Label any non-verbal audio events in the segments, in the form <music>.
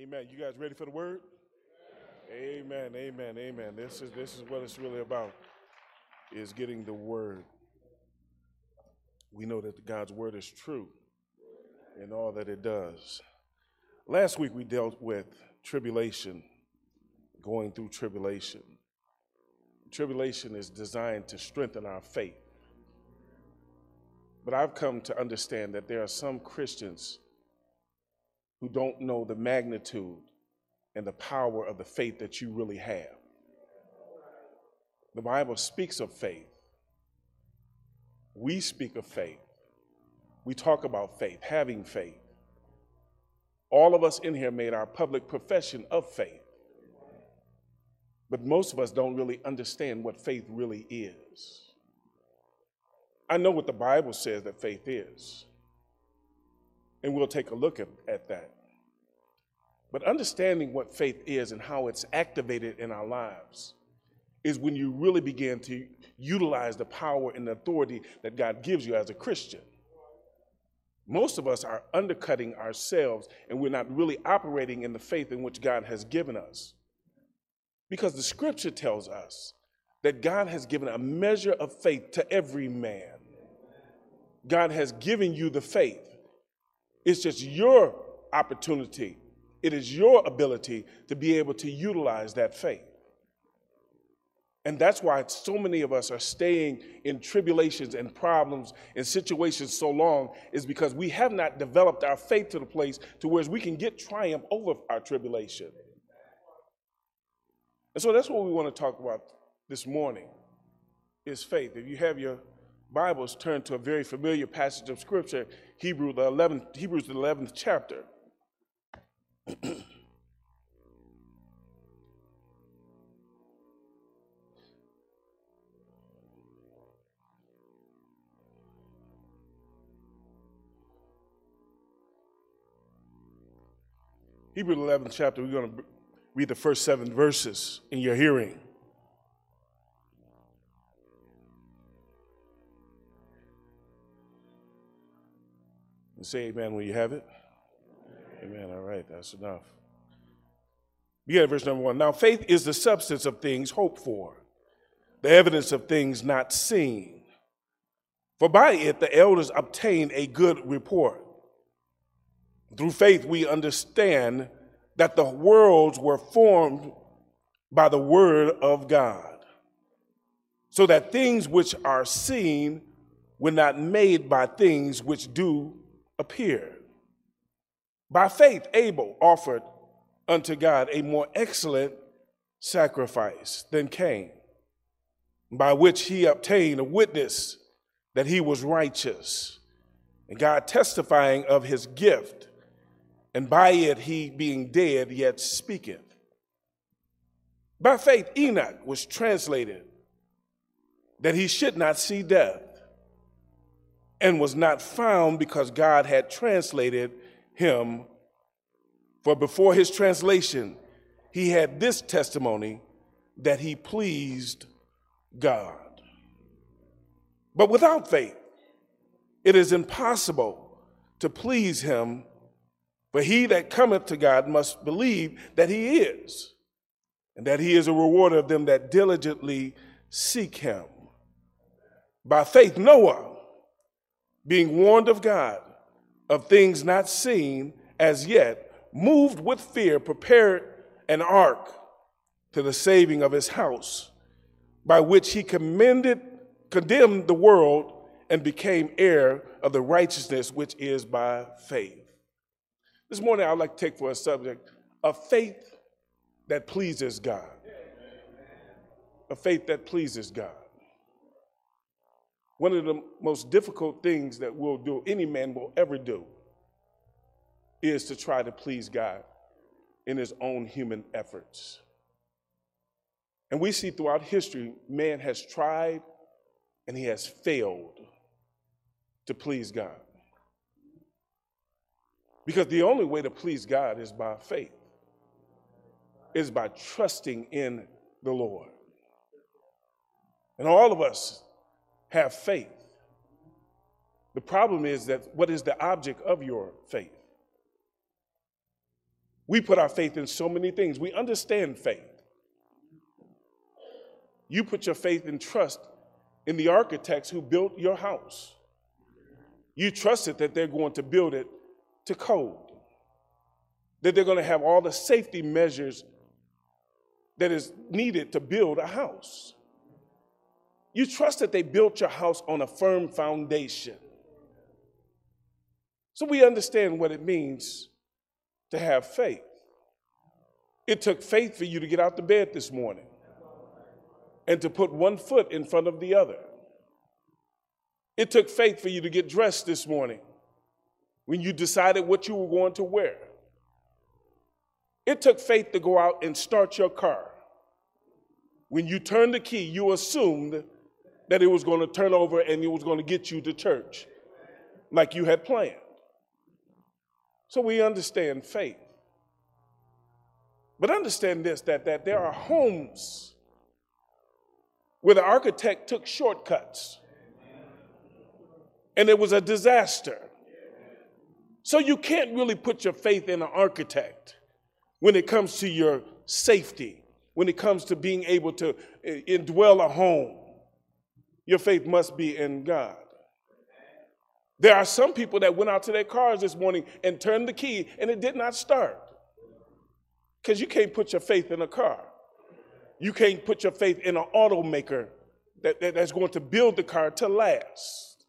Amen. You guys ready for the word? Amen. Amen. Amen. This is this is what it's really about is getting the word. We know that God's word is true in all that it does. Last week we dealt with tribulation, going through tribulation. Tribulation is designed to strengthen our faith. But I've come to understand that there are some Christians who don't know the magnitude and the power of the faith that you really have. The Bible speaks of faith. We speak of faith. We talk about faith, having faith. All of us in here made our public profession of faith. But most of us don't really understand what faith really is. I know what the Bible says that faith is. And we'll take a look at, at that. But understanding what faith is and how it's activated in our lives is when you really begin to utilize the power and the authority that God gives you as a Christian. Most of us are undercutting ourselves and we're not really operating in the faith in which God has given us. Because the scripture tells us that God has given a measure of faith to every man. God has given you the faith. It's just your opportunity, it is your ability to be able to utilize that faith. And that's why so many of us are staying in tribulations and problems and situations so long, is because we have not developed our faith to the place to where we can get triumph over our tribulation. And so that's what we want to talk about this morning is faith. If you have your Bibles, turn to a very familiar passage of Scripture, Hebrew, the 11th, Hebrews, the 11th chapter. Hebrews 11th chapter, we're going to read the first seven verses in your hearing. And say amen when you have it. Amen. All right, that's enough. Begin at verse number one. Now, faith is the substance of things hoped for, the evidence of things not seen. For by it the elders obtained a good report. Through faith, we understand that the worlds were formed by the word of God, so that things which are seen were not made by things which do appear. By faith, Abel offered unto God a more excellent sacrifice than Cain, by which he obtained a witness that he was righteous, and God testifying of his gift and by it he being dead yet speaketh. By faith, Enoch was translated that he should not see death, and was not found because God had translated him. For before his translation, he had this testimony that he pleased God. But without faith, it is impossible to please him for he that cometh to God must believe that he is, and that he is a rewarder of them that diligently seek him. By faith, Noah, being warned of God of things not seen as yet, moved with fear, prepared an ark to the saving of his house, by which he commended, condemned the world and became heir of the righteousness which is by faith. This morning, I'd like to take for a subject a faith that pleases God. A faith that pleases God. One of the most difficult things that we'll do, any man will ever do, is to try to please God in his own human efforts. And we see throughout history, man has tried and he has failed to please God. Because the only way to please God is by faith, is by trusting in the Lord. And all of us have faith. The problem is that what is the object of your faith? We put our faith in so many things. We understand faith. You put your faith and trust in the architects who built your house. You trusted that they're going to build it to code, that they're going to have all the safety measures that is needed to build a house. You trust that they built your house on a firm foundation. So we understand what it means to have faith. It took faith for you to get out the bed this morning and to put one foot in front of the other. It took faith for you to get dressed this morning when you decided what you were going to wear. It took faith to go out and start your car. When you turned the key, you assumed that it was going to turn over and it was going to get you to church like you had planned. So we understand faith. But understand this that, that there are homes where the architect took shortcuts and it was a disaster. So you can't really put your faith in an architect when it comes to your safety, when it comes to being able to eh, indwell a home. Your faith must be in God. There are some people that went out to their cars this morning and turned the key and it did not start. Because you can't put your faith in a car. You can't put your faith in an automaker that, that, that's going to build the car to last.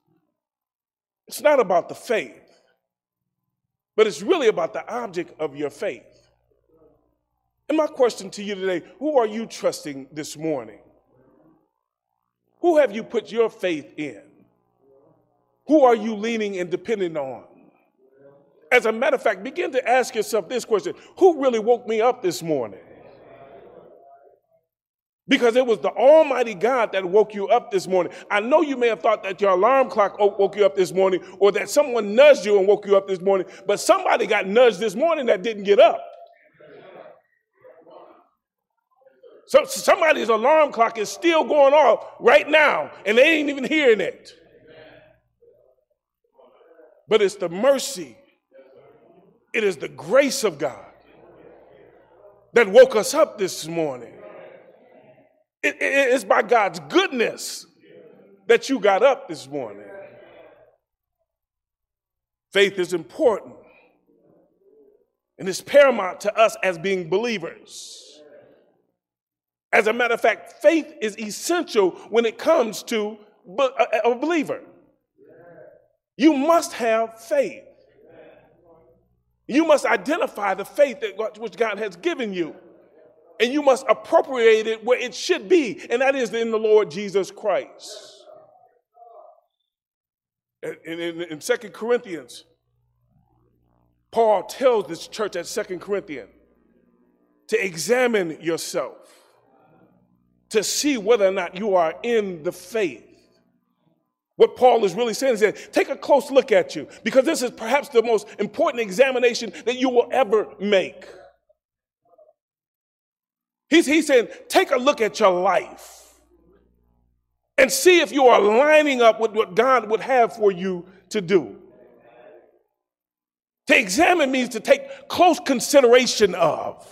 It's not about the faith, but it's really about the object of your faith. And my question to you today who are you trusting this morning? Who have you put your faith in? Who are you leaning and depending on? As a matter of fact, begin to ask yourself this question Who really woke me up this morning? Because it was the Almighty God that woke you up this morning. I know you may have thought that your alarm clock woke you up this morning or that someone nudged you and woke you up this morning, but somebody got nudged this morning that didn't get up. So somebody's alarm clock is still going off right now, and they ain't even hearing it. But it's the mercy, it is the grace of God that woke us up this morning. It, it, it's by God's goodness that you got up this morning. Faith is important, and it's paramount to us as being believers. As a matter of fact, faith is essential when it comes to a believer. You must have faith. You must identify the faith that God, which God has given you. And you must appropriate it where it should be, and that is in the Lord Jesus Christ. In, in, in 2 Corinthians, Paul tells this church at 2 Corinthians to examine yourself, to see whether or not you are in the faith. What Paul is really saying is that take a close look at you because this is perhaps the most important examination that you will ever make. He's, he's saying, take a look at your life and see if you are lining up with what God would have for you to do. To examine means to take close consideration of,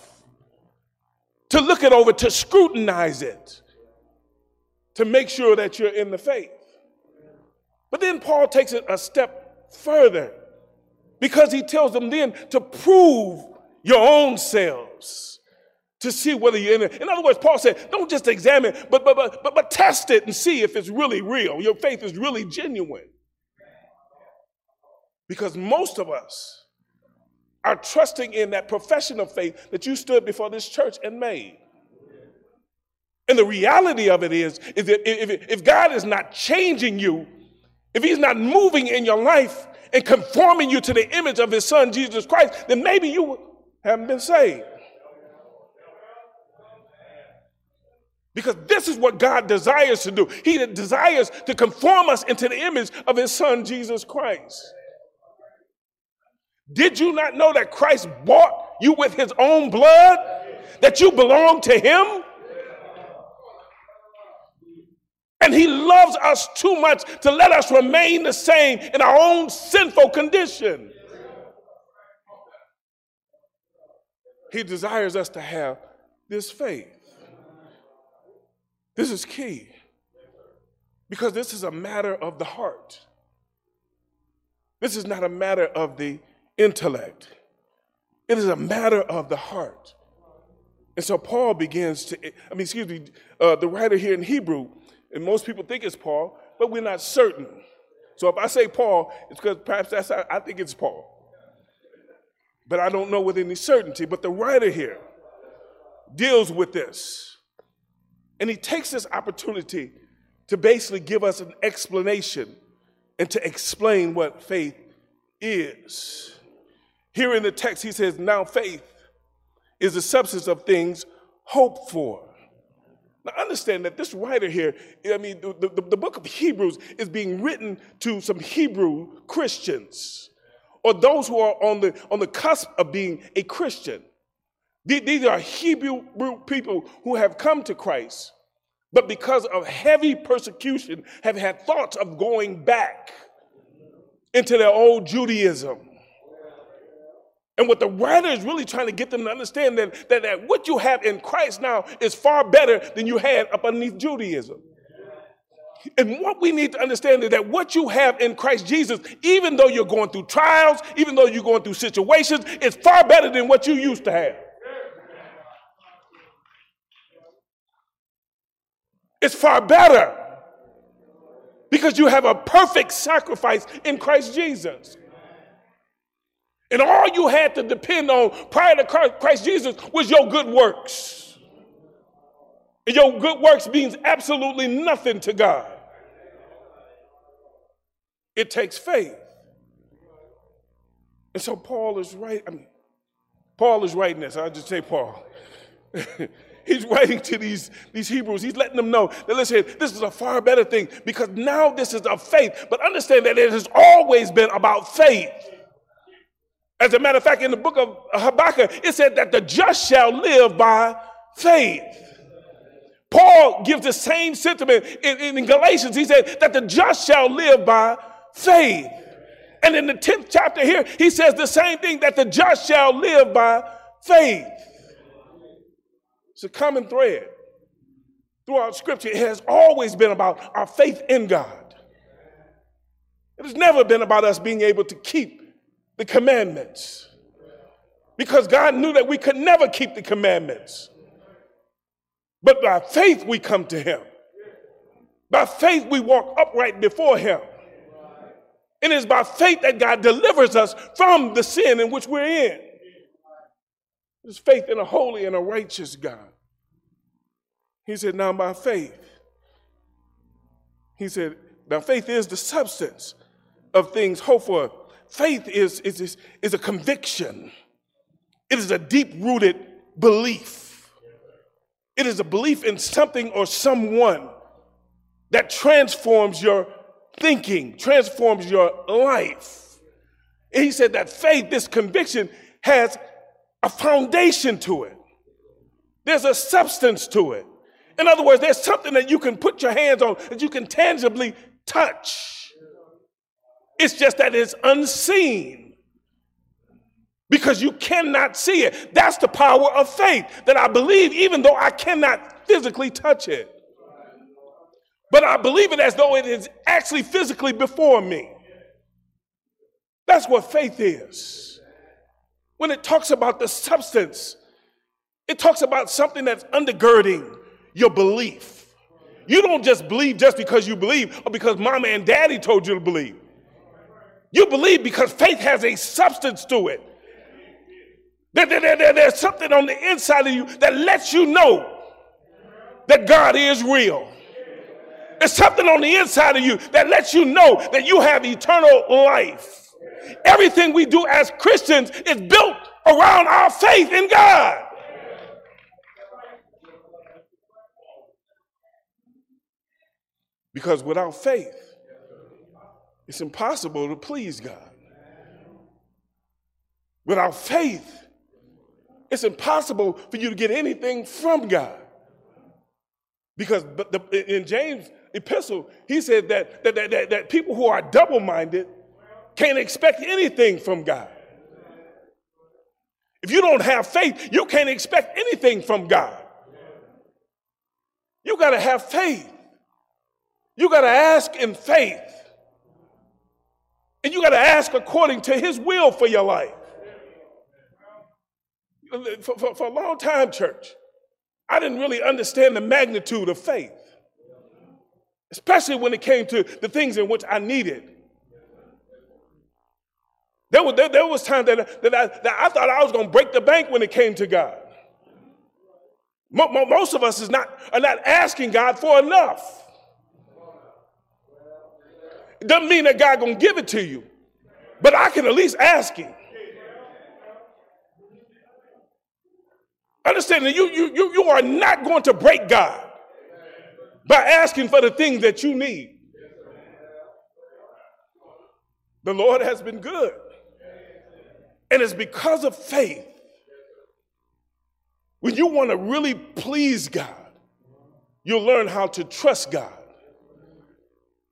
to look it over, to scrutinize it, to make sure that you're in the faith. But then Paul takes it a step further because he tells them then to prove your own selves to see whether you're in it. In other words, Paul said, don't just examine, but, but, but, but, but test it and see if it's really real. Your faith is really genuine. Because most of us are trusting in that profession of faith that you stood before this church and made. And the reality of it is, is that if, if God is not changing you, if he's not moving in your life and conforming you to the image of his son, Jesus Christ, then maybe you haven't been saved. Because this is what God desires to do. He desires to conform us into the image of his son, Jesus Christ. Did you not know that Christ bought you with his own blood? That you belong to him? And he loves us too much to let us remain the same in our own sinful condition. He desires us to have this faith. This is key because this is a matter of the heart. This is not a matter of the intellect, it is a matter of the heart. And so Paul begins to, I mean, excuse me, uh, the writer here in Hebrew, and most people think it's Paul, but we're not certain. So if I say Paul, it's because perhaps that's, I think it's Paul. But I don't know with any certainty. But the writer here deals with this. And he takes this opportunity to basically give us an explanation and to explain what faith is. Here in the text, he says, Now faith is the substance of things hoped for. Now, understand that this writer here, I mean, the, the, the, book of Hebrews is being written to some Hebrew Christians or those who are on the, on the cusp of being a Christian. These are Hebrew people who have come to Christ, but because of heavy persecution, have had thoughts of going back into their old Judaism. And what the writer is really trying to get them to understand that, that, that what you have in Christ now is far better than you had up underneath Judaism. And what we need to understand is that what you have in Christ Jesus, even though you're going through trials, even though you're going through situations, is far better than what you used to have. It's far better because you have a perfect sacrifice in Christ Jesus. And all you had to depend on prior to Christ Jesus was your good works. And your good works means absolutely nothing to God. It takes faith. And so Paul is right. I mean, Paul is writing this. I'll just say Paul. <laughs> He's writing to these, these Hebrews. He's letting them know that, listen, this is a far better thing because now this is of faith. But understand that it has always been about faith. As a matter of fact, in the book of Habakkuk, it said that the just shall live by faith. Paul gives the same sentiment in, in, Galatians. He said that the just shall live by faith. And in the 10th chapter here, he says the same thing that the just shall live by faith. It's a common thread throughout Scripture. It has always been about our faith in God. It has never been about us being able to keep the commandments because God knew that we could never keep the commandments. But by faith, we come to Him. By faith, we walk upright before Him. And it's by faith that God delivers us from the sin in which we're in. It's faith in a holy and a righteous God. He said, Now by faith, he said, Now faith is the substance of things hoped for faith is, is, is, is a conviction, it is a deep rooted belief. It is a belief in something or someone that transforms your thinking, transforms your life. And he said that faith, this conviction, has a foundation to it. There's a substance to it. In other words, there's something that you can put your hands on, that you can tangibly touch. It's just that it's unseen because you cannot see it. That's the power of faith that I believe, even though I cannot physically touch it. But I believe it as though it is actually physically before me. That's what faith is. When it talks about the substance, it talks about something that's undergirding your belief. You don't just believe just because you believe or because mama and daddy told you to believe. You believe because faith has a substance to it. There, there, there, there's something on the inside of you that lets you know that God is real. There's something on the inside of you that lets you know that you have eternal life. Everything we do as Christians is built around our faith in God. Because without faith, it's impossible to please God. Without faith, it's impossible for you to get anything from God. Because the, in James' epistle, he said that, that, that, that people who are double minded can't expect anything from God. If you don't have faith, you can't expect anything from God. You got to have faith. You got to ask in faith. And you got to ask according to his will for your life. For, for, for, a long time, church, I didn't really understand the magnitude of faith, especially when it came to the things in which I needed. There was, there, there was time that, that, I, that I thought I was going to break the bank when it came to God. Most of us is not, are not asking God for enough. Doesn't mean that God gonna give it to you, but I can at least ask Him. Understand that you, you, you, you are not going to break God by asking for the things that you need. The Lord has been good. And it's because of faith. When you want to really please God, you'll learn how to trust God.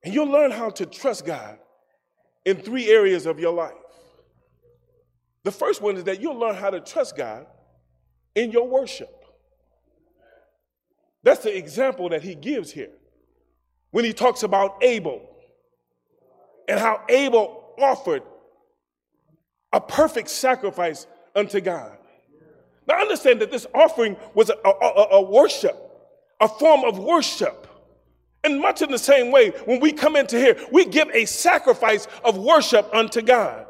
And you'll learn how to trust God in three areas of your life. The first one is that you'll learn how to trust God in your worship. That's the example that he gives here when he talks about Abel and how Abel offered a perfect sacrifice unto God. Now understand that this offering was a, a, a, worship, a form of worship. And much in the same way, when we come into here, we give a sacrifice of worship unto God.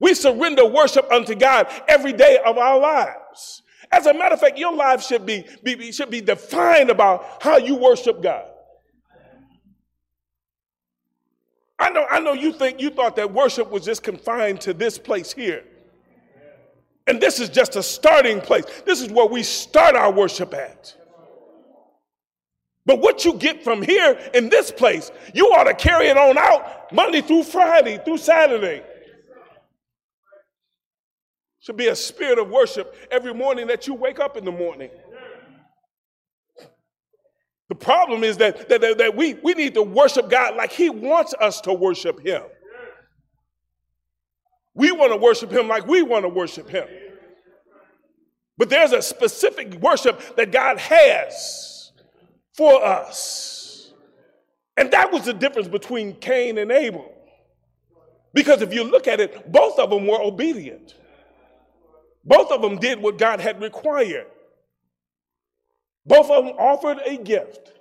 We surrender worship unto God every day of our lives. As a matter of fact, your life should be, be, should be defined about how you worship God. I know, I know you think you thought that worship was just confined to this place here. And this is just a starting place. This is where we start our worship at. But what you get from here in this place, you ought to carry it on out Monday through Friday, through Saturday. Should be a spirit of worship every morning that you wake up in the morning. The problem is that, that, that, that we, we need to worship God like He wants us to worship Him. We want to worship Him like we want to worship Him. But there's a specific worship that God has for us. And that was the difference between Cain and Abel. Because if you look at it, both of them were obedient. Both of them did what God had required. Both of them offered a gift.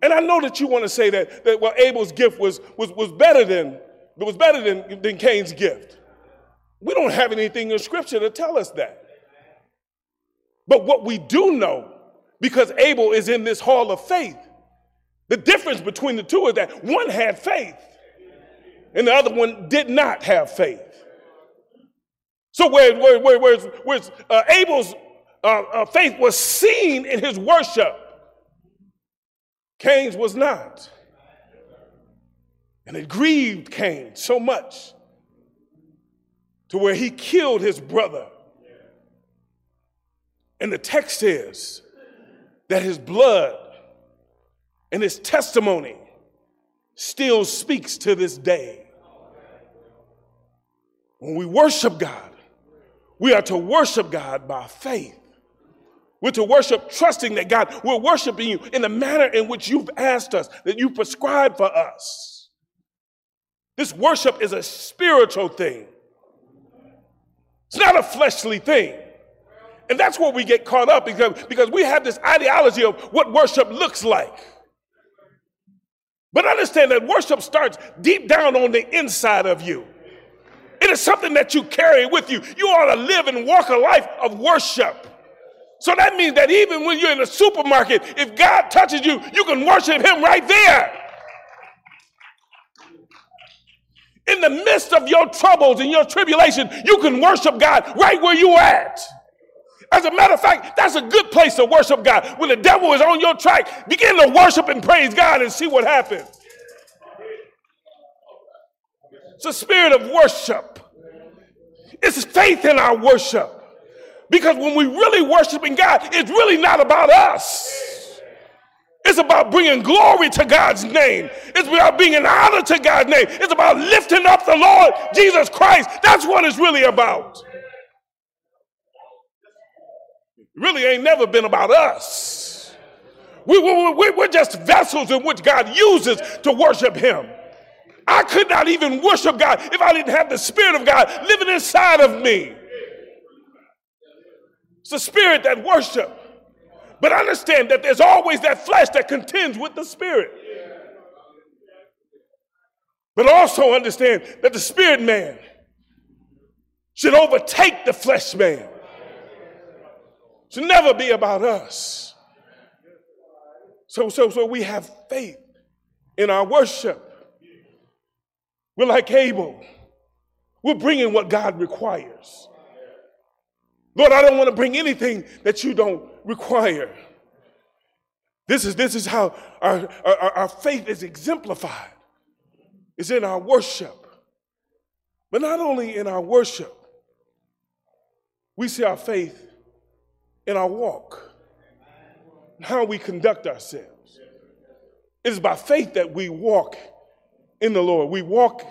And I know that you want to say that, that well, Abel's gift was, was, was better than it was better than, than Cain's gift. We don't have anything in scripture to tell us that. But what we do know, because Abel is in this hall of faith, the difference between the two is that one had faith and the other one did not have faith. So, where, where, where, whereas, whereas uh, Abel's uh, uh, faith was seen in his worship, Cain's was not. And it grieved Cain so much to where he killed his brother. And the text says that his blood and his testimony still speaks to this day. When we worship God, we are to worship God by faith. We're to worship trusting that God, we're worshiping you in the manner in which you've asked us, that you prescribed for us. This worship is a spiritual thing. It's not a fleshly thing. And that's where we get caught up because, because we have this ideology of what worship looks like. But understand that worship starts deep down on the inside of you. It is something that you carry with you. You ought to live and walk a life of worship. So that means that even when you're in a supermarket, if God touches you, you can worship Him right there. In the midst of your troubles and your tribulation, you can worship God right where you're at. As a matter of fact, that's a good place to worship God. When the devil is on your track, begin to worship and praise God and see what happens. It's a spirit of worship. It's faith in our worship. Because when we really worshiping God, it's really not about us. It's about bringing glory to God's name. It's about being an honor to God's name. It's about lifting up the Lord Jesus Christ. That's what it's really about. Really ain't never been about us. We, we, we, we're just vessels in which God uses to worship Him. I could not even worship God if I didn't have the Spirit of God living inside of me. It's the Spirit that worship. But understand that there's always that flesh that contends with the Spirit. But also understand that the Spirit man should overtake the flesh man. Should never be about us. So, so, so we have faith in our worship. We're like Abel. We're bringing what God requires. Lord, I don't want to bring anything that you don't require. This is, this is how our, our, our faith is exemplified. It's in our worship. But not only in our worship, we see our faith in our walk, how we conduct ourselves. It is by faith that we walk in the Lord. We walk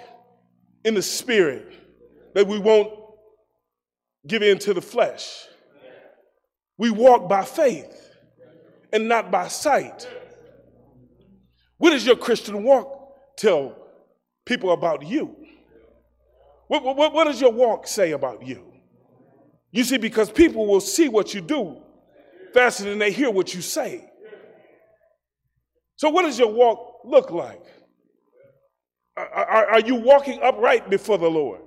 in the Spirit, that we won't give in to the flesh. We walk by faith and not by sight. What does your Christian walk tell people about you? What, what, what does your walk say about you? You see, because people will see what you do faster than they hear what you say. So, what does your walk look like? Are, are, are you walking upright before the Lord?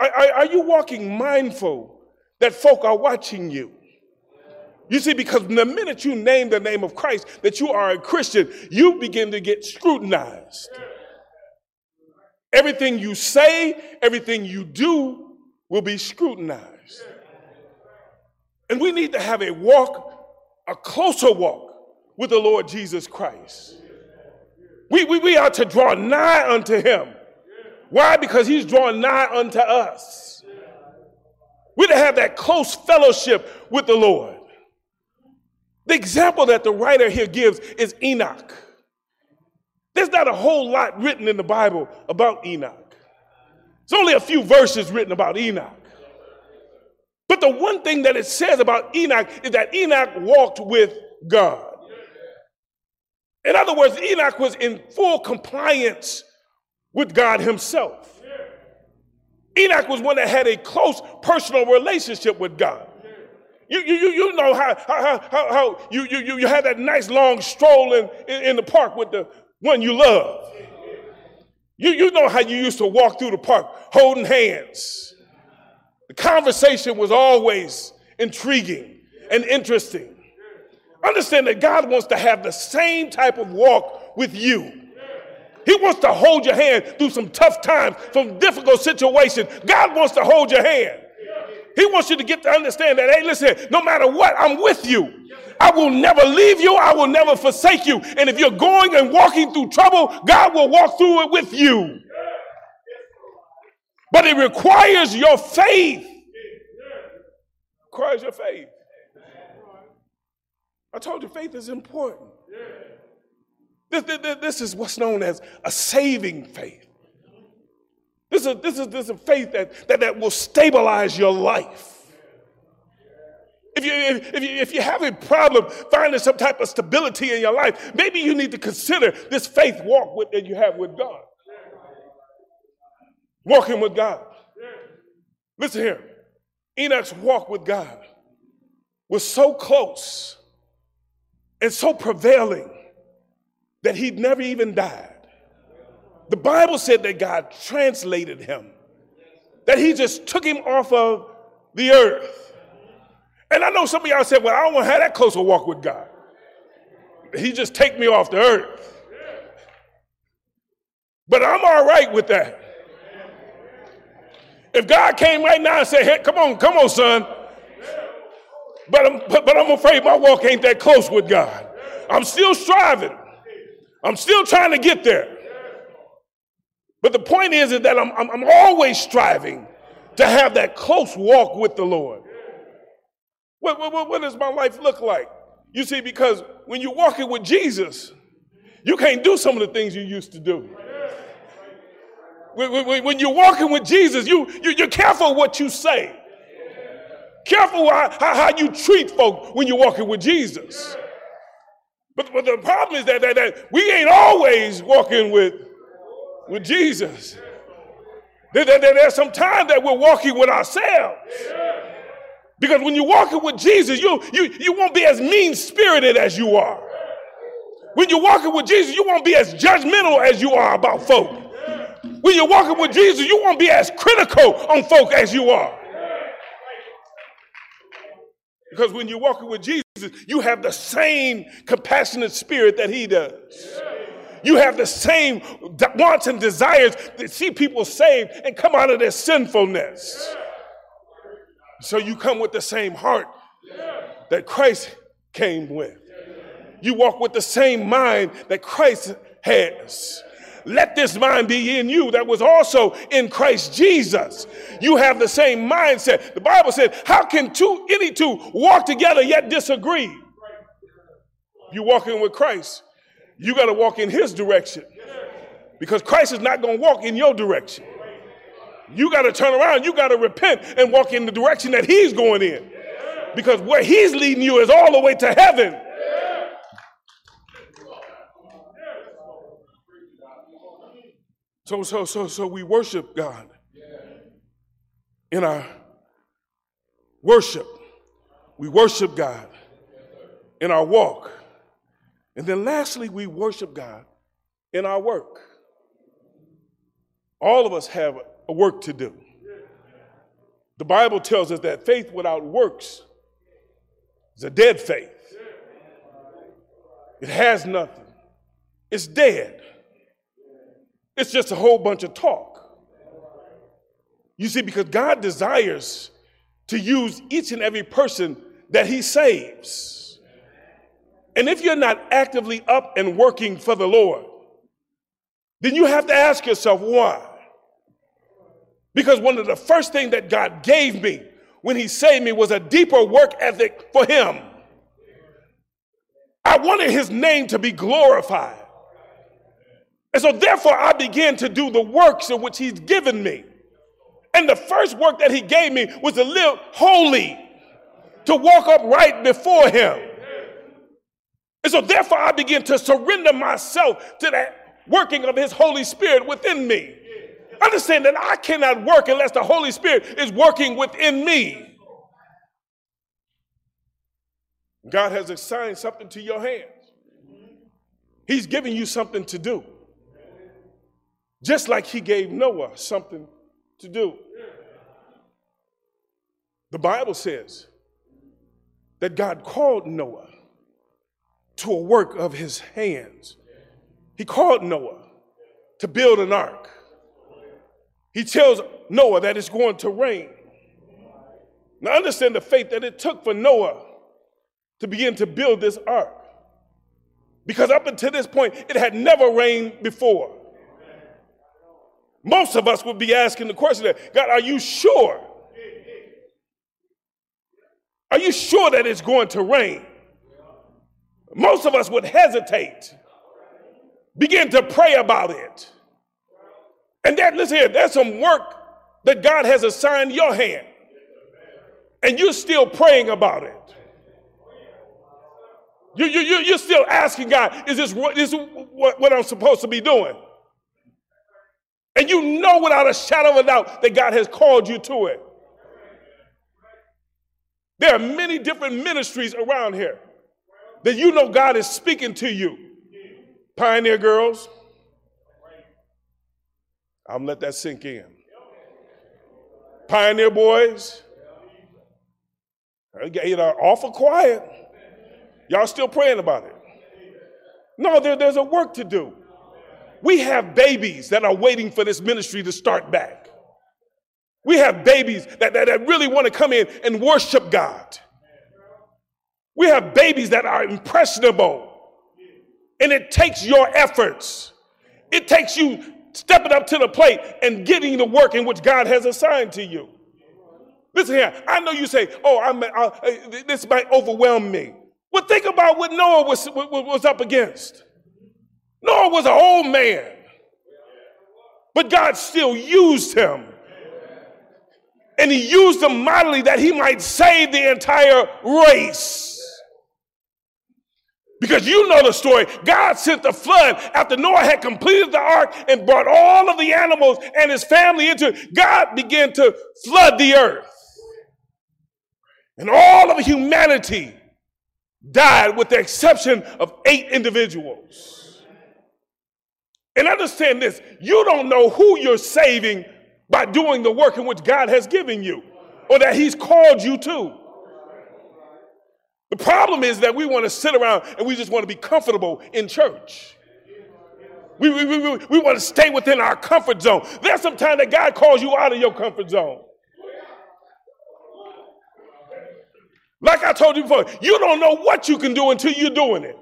Are, are you walking mindful that folk are watching you? You see, because the minute you name the name of Christ, that you are a Christian, you begin to get scrutinized. Everything you say, everything you do will be scrutinized. And we need to have a walk, a closer walk with the Lord Jesus Christ. We, we, we are to draw nigh unto him. Why? Because he's drawing nigh unto us. We're to have that close fellowship with the Lord. The example that the writer here gives is Enoch. There's not a whole lot written in the Bible about Enoch. There's only a few verses written about Enoch. But the one thing that it says about Enoch is that Enoch walked with God. In other words, Enoch was in full compliance with God himself. Enoch was one that had a close personal relationship with God. You, you, you know how, how, how, how you, you, you had that nice long stroll in, in, in the park with the one you love. You, you know how you used to walk through the park holding hands. The conversation was always intriguing and interesting. Understand that God wants to have the same type of walk with you. He wants to hold your hand through some tough times, some difficult situations. God wants to hold your hand. He wants you to get to understand that, hey, listen, no matter what, I'm with you. I will never leave you. I will never forsake you. And if you're going and walking through trouble, God will walk through it with you. But it requires your faith. It requires your faith. I told you faith is important. This, this, this is what's known as a saving faith. This is, this is, this is a faith that, that, that will stabilize your life. If you, if, you, if you have a problem finding some type of stability in your life, maybe you need to consider this faith walk with, that you have with God. Walking with God. Listen here. Enoch's walk with God was so close and so prevailing that he'd never even died. The Bible said that God translated him, that he just took him off of the earth and I know some of y'all said, well, I don't want to have that close a walk with God. He just take me off the earth. But I'm all right with that. If God came right now and said, hey, come on, come on, son. But I'm, but, but I'm afraid my walk ain't that close with God. I'm still striving. I'm still trying to get there. But the point is, is that I'm, I'm, I'm always striving to have that close walk with the Lord. What, what, what does my life look like? You see, because when you're walking with Jesus, you can't do some of the things you used to do. When, when, when you're walking with Jesus, you, you, you're careful what you say. Careful how, how, how you treat folk when you're walking with Jesus. But, but the problem is that, that, that we ain't always walking with, with Jesus. There, there, there's some time that we're walking with ourselves. Because when you're walking with Jesus, you, you, you won't be as mean spirited as you are. When you're walking with Jesus, you won't be as judgmental as you are about folk. When you're walking with Jesus, you won't be as critical on folk as you are. Because when you're walking with Jesus, you have the same compassionate spirit that he does. You have the same wants and desires to see people saved and come out of their sinfulness. So you come with the same heart that Christ came with. You walk with the same mind that Christ has. Let this mind be in you that was also in Christ Jesus. You have the same mindset. The Bible said, How can two, any two walk together yet disagree? You're walking with Christ. You got to walk in his direction because Christ is not going to walk in your direction. You got to turn around. You got to repent and walk in the direction that He's going in. Because where He's leading you is all the way to heaven. So, so, so, so we worship God in our worship. We worship God in our walk. And then lastly, we worship God in our work. All of us have a work to do. The Bible tells us that faith without works is a dead faith. It has nothing. It's dead. It's just a whole bunch of talk. You see, because God desires to use each and every person that He saves. And if you're not actively up and working for the Lord, then you have to ask yourself why. Because one of the first things that God gave me when He saved me was a deeper work ethic for Him. I wanted His name to be glorified. And so, therefore, I began to do the works in which He's given me. And the first work that He gave me was to live holy, to walk upright before Him. And so, therefore, I begin to surrender myself to that working of His Holy Spirit within me. Understand that I cannot work unless the Holy Spirit is working within me. God has assigned something to your hands. He's giving you something to do. Just like he gave Noah something to do. The Bible says that God called Noah to a work of his hands. He called Noah to build an ark. He tells Noah that it's going to rain. Now, understand the faith that it took for Noah to begin to build this ark. Because up until this point, it had never rained before. Most of us would be asking the question that, God, are you sure? Are you sure that it's going to rain? Most of us would hesitate, begin to pray about it. And that, listen here, there's some work that God has assigned your hand. And you're still praying about it. You, you, you, you're still asking God, is this, what, is what, what I'm supposed to be doing? And you know without a shadow of a doubt that God has called you to it. There are many different ministries around here that you know God is speaking to you. Pioneer girls, I'm gonna let that sink in. Pioneer boys, you know, awful quiet. Y'all still praying about it. No, there, there's a work to do. We have babies that are waiting for this ministry to start back. We have babies that, that, that really want to come in and worship God. We have babies that are impressionable. And it takes your efforts. It takes you stepping up to the plate and getting the work in which God has assigned to you. Listen here, I know you say, oh, I'm, this might overwhelm me. Well, think about what Noah was, was up against. Noah was an old man, but God still used him. and he used him mightily that he might save the entire race. Because you know the story. God sent the flood after Noah had completed the ark and brought all of the animals and his family into it. God began to flood the earth. And all of humanity died with the exception of eight individuals. And understand this you don't know who you're saving by doing the work in which God has given you or that He's called you to. The problem is that we want to sit around and we just want to be comfortable in church. We, we, we, we want to stay within our comfort zone. There's some time that God calls you out of your comfort zone. Like I told you before, you don't know what you can do until you're doing it.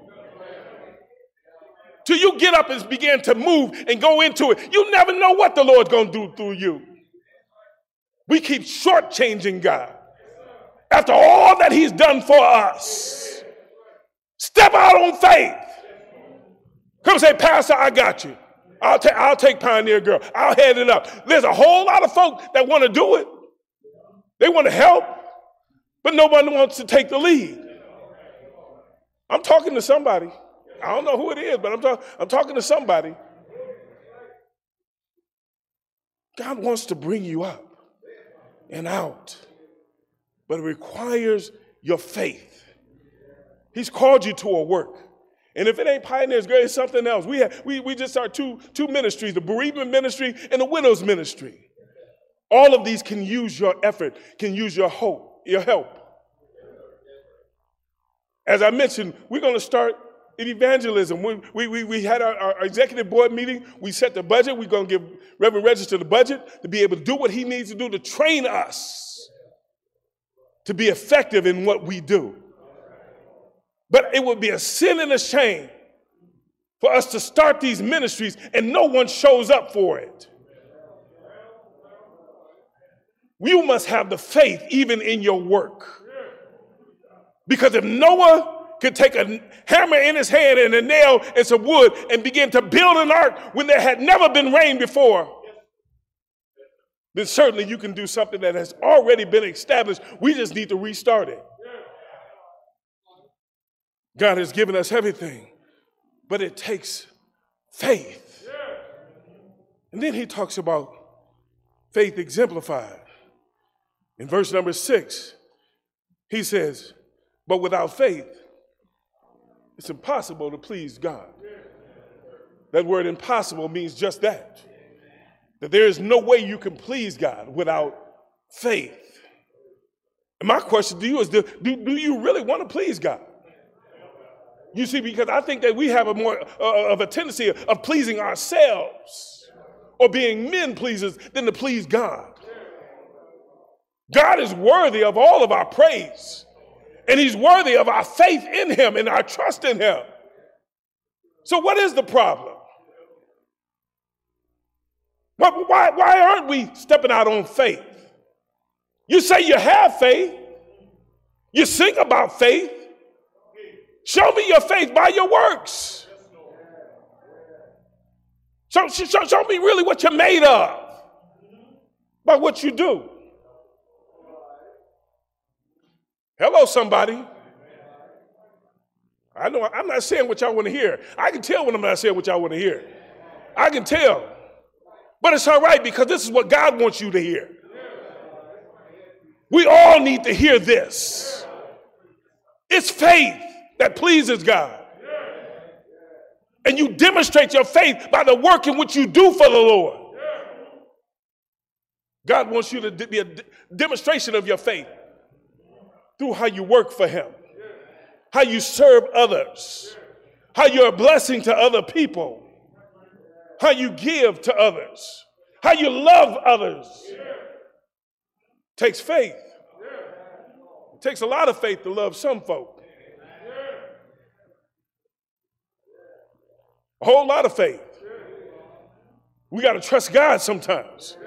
Till you get up and begin to move and go into it. You never know what the Lord's going to do through you. We keep shortchanging God after all that he's done for us. Step out on faith. Come say, Pastor, I got you. I'll, ta- I'll take Pioneer Girl. I'll head it up. There's a whole lot of folk that want to do it. They want to help, but nobody wants to take the lead. I'm talking to somebody. I don't know who it is, but I'm, talk- I'm talking to somebody. God wants to bring you up and out but it requires your faith. He's called you to a work. And if it ain't Pioneers Girl, it's something else. We, have, we, we just start two, two ministries the bereavement ministry and the widow's ministry. All of these can use your effort, can use your hope, your help. As I mentioned, we're going to start evangelism. We, we, we, we had our, our, executive board meeting. We set the budget. We're going to give Reverend Register the budget to be able to do what he needs to do to train us to be effective in what we do. But it would be a sin and a shame for us to start these ministries and no one shows up for it. You must have the faith even in your work. Because if Noah could take a hammer in his hand and a nail and some wood and begin to build an ark when there had never been rain before, then certainly you can do something that has already been established. We just need to restart it. God has given us everything, but it takes faith. And then he talks about faith exemplified. In verse number six, he says, But without faith, it's impossible to please God. That word impossible means just that that there is no way you can please God without faith. And my question to you is do, do, do you really want to please God? You see, because I think that we have a more uh, of a tendency of pleasing ourselves or being men pleasers than to please God. God is worthy of all of our praise, and He's worthy of our faith in Him and our trust in Him. So, what is the problem? Why, why aren't we stepping out on faith? You say you have faith. You sing about faith. Show me your faith by your works. Show, show, show me really what you're made of by what you do. Hello, somebody. I know I'm not saying what y'all want to hear. I can tell when I'm not saying what y'all want to hear. I can tell. But it's all right because this is what God wants you to hear. We all need to hear this. It's faith that pleases God. And you demonstrate your faith by the work in which you do for the Lord. God wants you to be a demonstration of your faith through how you work for Him, how you serve others, how you're a blessing to other people how you give to others, how you love others. Takes faith. It takes a lot of faith to love some folk. A whole lot of faith. We got to trust God sometimes.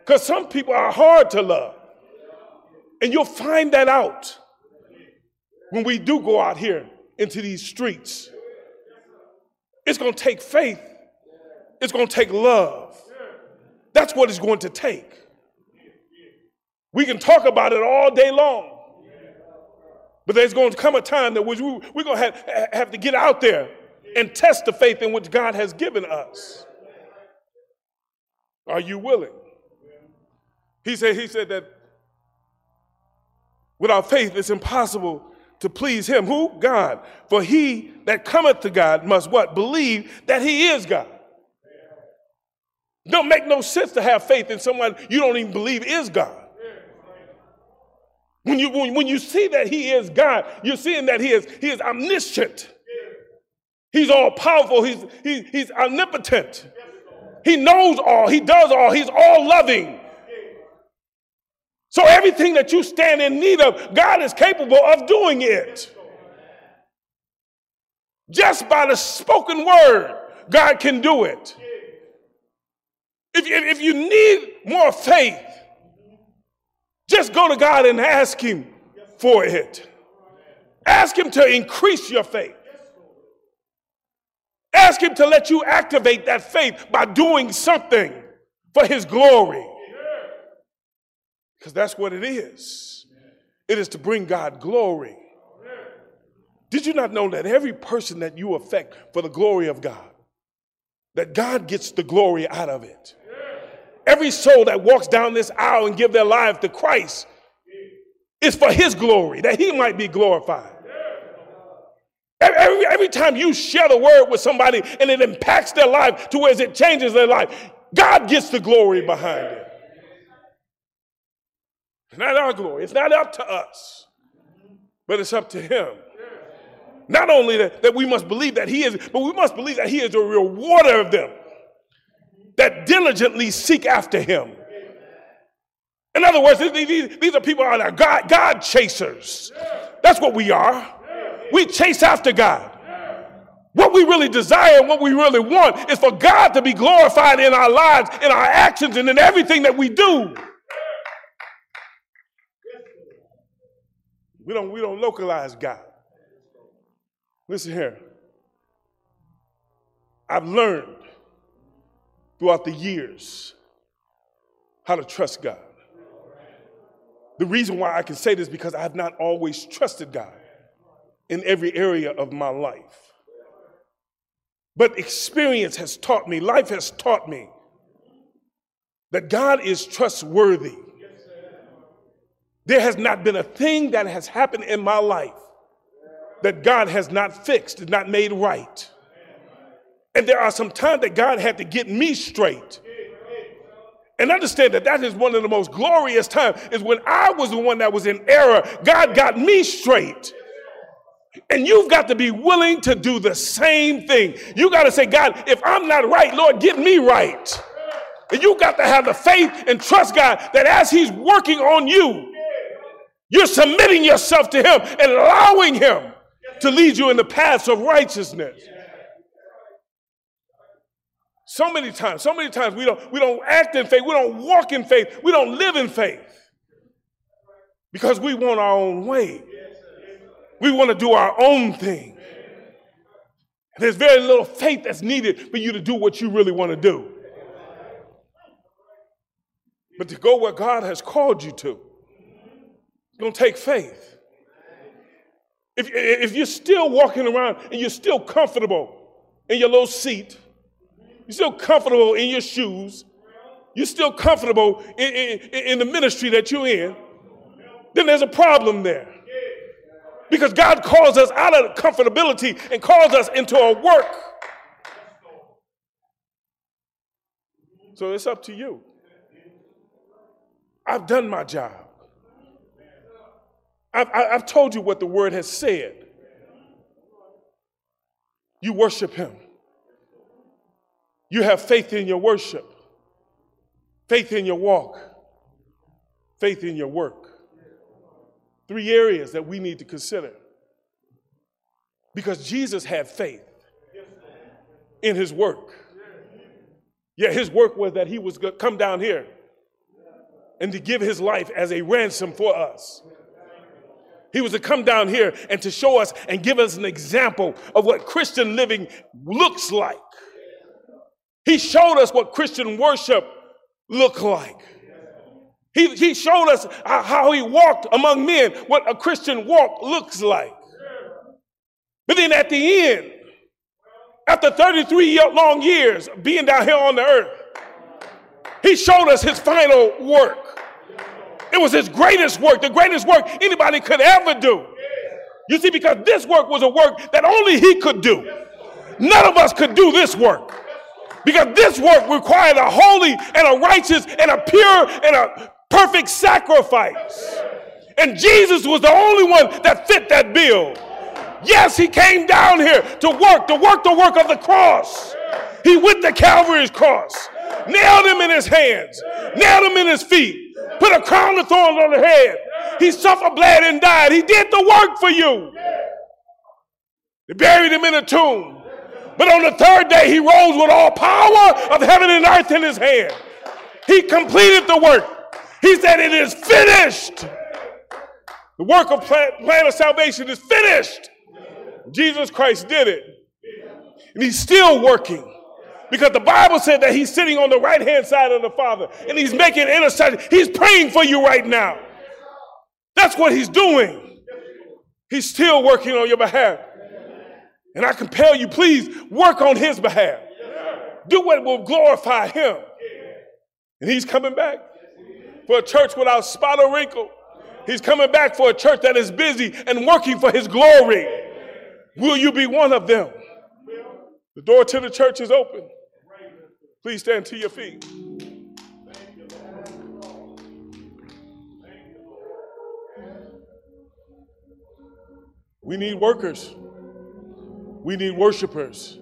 Because some people are hard to love. And you'll find that out when we do go out here into these streets. It's going to take faith it's going to take love. That's what it's going to take. We can talk about it all day long. But there's going to come a time that we're going to have, have to get out there and test the faith in which God has given us. Are you willing? He said, he said that without faith it's impossible to please him. Who? God. For he that cometh to God must what? Believe that he is God. Don't make no sense to have faith in someone you don't even believe is God. When you, when, when you see that he is God, you're seeing that he is, he is omniscient. He's all powerful. He's, he, he's omnipotent. He knows all. He does all. He's all loving. So everything that you stand in need of, God is capable of doing it. Just by the spoken word, God can do it. If, if you need more faith, just go to God and ask Him for it. Ask Him to increase your faith. Ask Him to let you activate that faith by doing something for His glory. Because that's what it is. It is to bring God glory. Did you not know that every person that you affect for the glory of God, that God gets the glory out of it? Every soul that walks down this aisle and give their life to Christ is for his glory, that he might be glorified. Every, every time you share the word with somebody and it impacts their life to where it changes their life, God gets the glory behind it. It's not our glory. It's not up to us, but it's up to Him. Not only that, that we must believe that He is, but we must believe that He is a rewarder of them that diligently seek after Him. In other words, these, are people are God, God chasers. That's what we are. We chase after God. What we really desire and what we really want is for God to be glorified in our lives, in our actions, and in everything that we do. We don't, we don't localize God. Listen here. I've learned throughout the years how to trust God. The reason why I can say this because I have not always trusted God in every area of my life. But experience has taught me, life has taught me that God is trustworthy. There has not been a thing that has happened in my life that God has not fixed, not made right. And there are some times that God had to get me straight. And understand that that is one of the most glorious times is when I was the one that was in error. God got me straight. And you've got to be willing to do the same thing. You got to say, God, if I'm not right, Lord, get me right. And you got to have the faith and trust God that as He's working on you, you're submitting yourself to Him and allowing Him to lead you in the paths of righteousness. So many times, so many times we don't, we don't act in faith, we don't walk in faith, we don't live in faith because we want our own way. We want to do our own thing. There's very little faith that's needed for you to do what you really want to do. But to go where God has called you to, it's going to take faith. If, if you're still walking around and you're still comfortable in your little seat, you're still comfortable in your shoes, you're still comfortable in, in, in the ministry that you're in, then there's a problem there. Because God calls us out of comfortability and calls us into a work. So it's up to you. I've done my job. I've, I've told you what the word has said. You worship him. You have faith in your worship, faith in your walk, faith in your work. Three areas that we need to consider. Because Jesus had faith in his work. Yeah, his work was that he was going to come down here and to give his life as a ransom for us. He was to come down here and to show us and give us an example of what Christian living looks like. He showed us what Christian worship looked like. He, he showed us how he walked among men, what a Christian walk looks like. But then at the end, after 33 long years being down here on the earth, he showed us his final work. It was his greatest work, the greatest work anybody could ever do. You see, because this work was a work that only he could do. None of us could do this work. Because this work required a holy and a righteous and a pure and a perfect sacrifice. And Jesus was the only one that fit that bill. Yes, he came down here to work, to work the work of the cross. He went to Calvary's cross, nailed him in his hands, nailed him in his feet, put a crown of thorns on the head. He suffered, bled, and died. He did the work for you. They buried him in a tomb. But on the third day, he rose with all power of heaven and earth in his hand. He completed the work. He said, It is finished. The work of plan, plan of salvation is finished. Jesus Christ did it. And he's still working. Because the Bible said that he's sitting on the right hand side of the Father and he's making intercession. He's praying for you right now. That's what he's doing. He's still working on your behalf. And I compel you, please work on his behalf. Do what will glorify him. And he's coming back for a church without spot or wrinkle. He's coming back for a church that is busy and working for his glory. Will you be one of them? The door to the church is open. Please stand to your feet. We need workers. We need worshipers.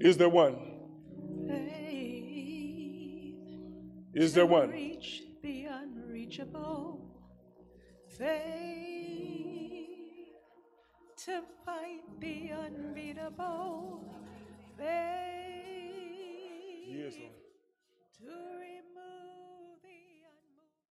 Is there one? Is there one? Reach the unreachable. Faith to fight the unbeatable. Faith. Yes, Lord. To